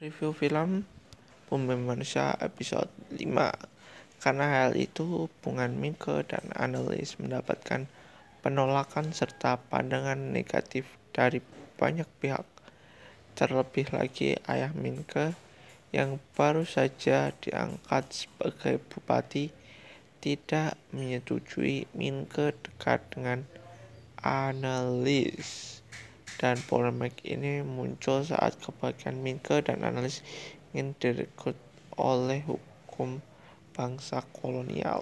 Review film Bumi Manusia episode 5 Karena hal itu, hubungan Minke dan Annelies mendapatkan penolakan serta pandangan negatif dari banyak pihak. Terlebih lagi ayah Minke yang baru saja diangkat sebagai bupati tidak menyetujui Minke dekat dengan Annelies. Dan polemik ini muncul saat kebahagiaan Minke dan Annelies ingin direkrut oleh hukum bangsa kolonial.